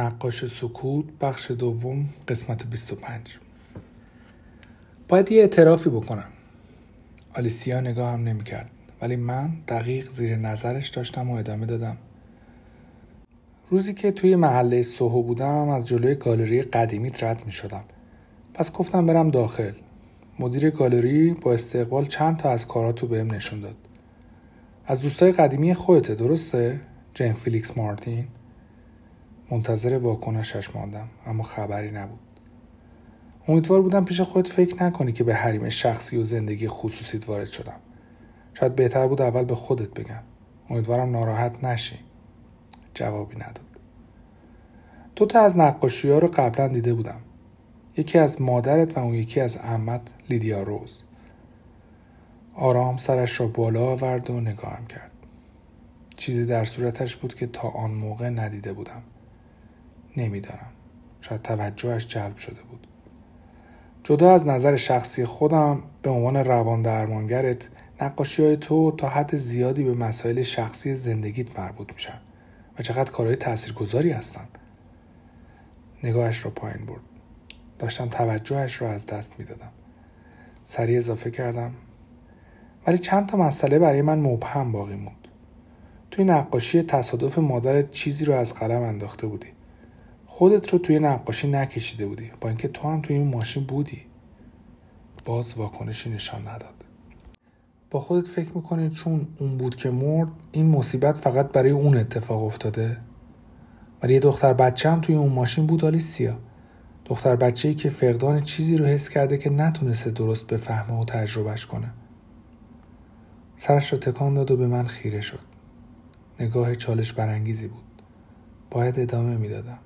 نقاش سکوت بخش دوم قسمت 25 باید یه اعترافی بکنم. آلیسیا نگاه هم نمی کرد ولی من دقیق زیر نظرش داشتم و ادامه دادم. روزی که توی محله سوهو بودم از جلوی گالری قدیمیت رد می شدم پس گفتم برم داخل. مدیر گالری با استقبال چند تا از کاراتو بهم نشون داد. از دوستای قدیمی خودته درسته؟ جین فیلیکس مارتین؟ منتظر واکنشش ماندم اما خبری نبود. امیدوار بودم پیش خودت فکر نکنی که به حریم شخصی و زندگی خصوصیت وارد شدم. شاید بهتر بود اول به خودت بگم. امیدوارم ناراحت نشی. جوابی نداد. دو تا از نقاشی ها رو قبلا دیده بودم. یکی از مادرت و اون یکی از عمت لیدیا روز. آرام سرش را بالا آورد و نگاهم کرد. چیزی در صورتش بود که تا آن موقع ندیده بودم. نمی‌دانم شاید توجهش جلب شده بود. جدا از نظر شخصی خودم به عنوان روان درمانگرت نقاشی های تو تا حد زیادی به مسائل شخصی زندگیت مربوط میشن و چقدر کارهای تاثیرگذاری هستن. نگاهش را پایین برد. داشتم توجهش را از دست می‌دادم. سریع اضافه کردم. ولی چند تا مسئله برای من مبهم باقی موند. توی نقاشی تصادف مادرت چیزی رو از قلم انداخته بودی. خودت رو توی نقاشی نکشیده بودی. با اینکه تو هم توی این ماشین بودی. باز واکنشی نشان نداد. با خودت فکر می‌کنی چون اون بود که مرد این مصیبت فقط برای اون اتفاق افتاده؟ ولی یه دختر بچه هم توی اون ماشین بود آلیسیا. دختر بچه ای که فقدان چیزی رو حس کرده که نتونسته درست بفهمه و تجربهش کنه. سرش رو تکان داد و به من خیره شد. نگاه چالش برانگیزی بود. باید ادامه می‌دادم.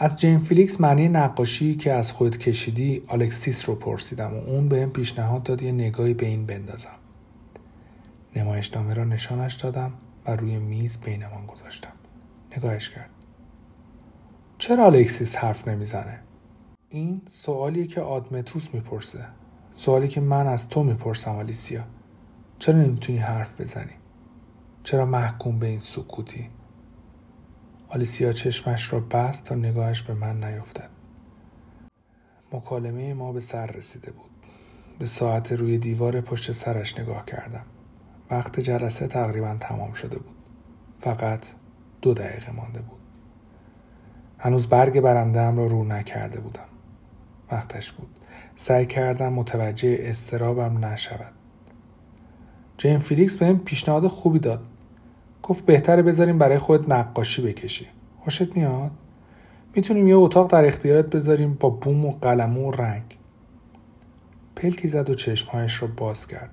از جین فیلیکس معنی نقاشی که از خود کشیدی آلسستیس رو پرسیدم و اون بهم پیشنهاد داد یه نگاهی به این بندازم نمایشنامه را نشانش دادم و روی میز بینمان گذاشتم نگاهش کرد چرا آلکسیس حرف نمی‌زنه؟ این سوالیه که آدمتوس می‌پرسه سوالی که من از تو می‌پرسم آلیسیا چرا نمی‌تونی حرف بزنی؟ چرا محکوم به این سکوتی؟ آلیسیا چشمش را بست تا نگاهش به من نیفتد. مکالمه ما به سر رسیده بود. به ساعت روی دیوار پشت سرش نگاه کردم. وقت جلسه تقریبا تمام شده بود. فقط دو دقیقه مانده بود. هنوز برگ برندم را رو نکرده بودم. وقتش بود. سعی کردم متوجه استرابم نشود. جین فیلیکس بهم پیشنهاد خوبی داد. گفت بهتره بذاریم برای خود نقاشی بکشی. خوشت میاد؟ می‌تونیم یه اتاق در اختیارت بذاریم با بوم و قلم و رنگ. پلکی زد و چشمهایش را باز کرد.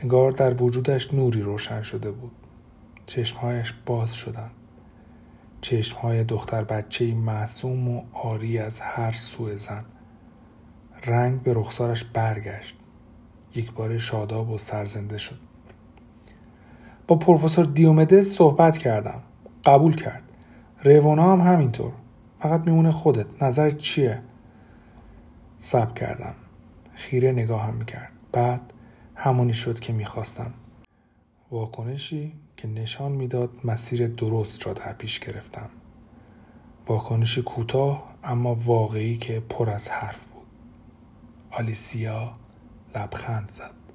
انگار در وجودش نوری روشن شده بود. چشمهایش باز شدند چشمهای دختر بچه معصوم و آری از هر سوء زن. رنگ به رخسارش برگشت. یک بار شاداب و سرزنده شد. با پروفسور دیومدس صحبت کردم. قبول کرد. رونا هم همینطور. فقط میمونه خودت. نظرت چیه؟ سب کردم. خیره نگاهم می‌کرد. بعد همونی شد که می‌خواستم. واکنشی که نشان می‌داد مسیر درست را در پیش گرفتم. واکنشی کوتاه اما واقعی که پر از حرف بود. آلیسیا لبخند زد.